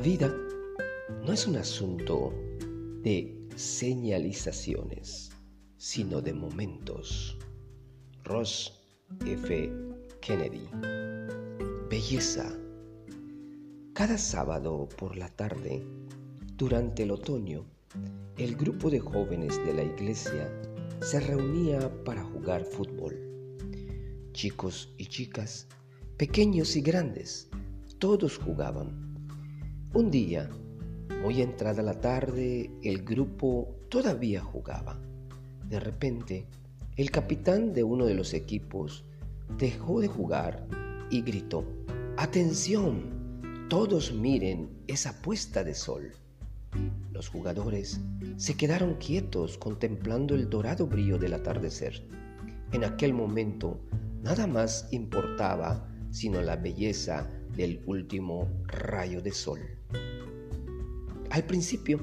vida no es un asunto de señalizaciones, sino de momentos. Ross F. Kennedy. Belleza. Cada sábado por la tarde, durante el otoño, el grupo de jóvenes de la iglesia se reunía para jugar fútbol. Chicos y chicas, pequeños y grandes, todos jugaban. Un día, muy entrada la tarde, el grupo todavía jugaba. De repente, el capitán de uno de los equipos dejó de jugar y gritó, ¡Atención! Todos miren esa puesta de sol. Los jugadores se quedaron quietos contemplando el dorado brillo del atardecer. En aquel momento nada más importaba sino la belleza del último rayo de sol. Al principio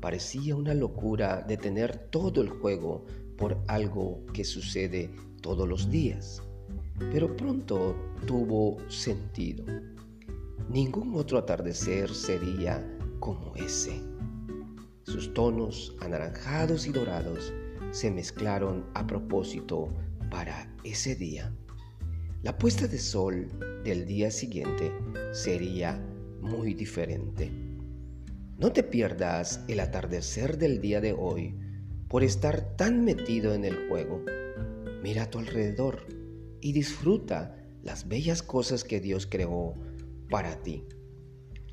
parecía una locura detener todo el juego por algo que sucede todos los días, pero pronto tuvo sentido. Ningún otro atardecer sería como ese. Sus tonos anaranjados y dorados se mezclaron a propósito para ese día. La puesta de sol del día siguiente sería muy diferente. No te pierdas el atardecer del día de hoy por estar tan metido en el juego. Mira a tu alrededor y disfruta las bellas cosas que Dios creó para ti.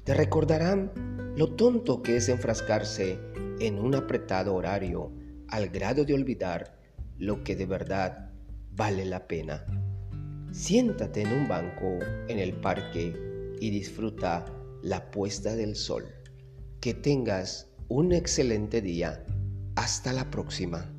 Te recordarán lo tonto que es enfrascarse en un apretado horario al grado de olvidar lo que de verdad vale la pena. Siéntate en un banco en el parque y disfruta la puesta del sol. Que tengas un excelente día. Hasta la próxima.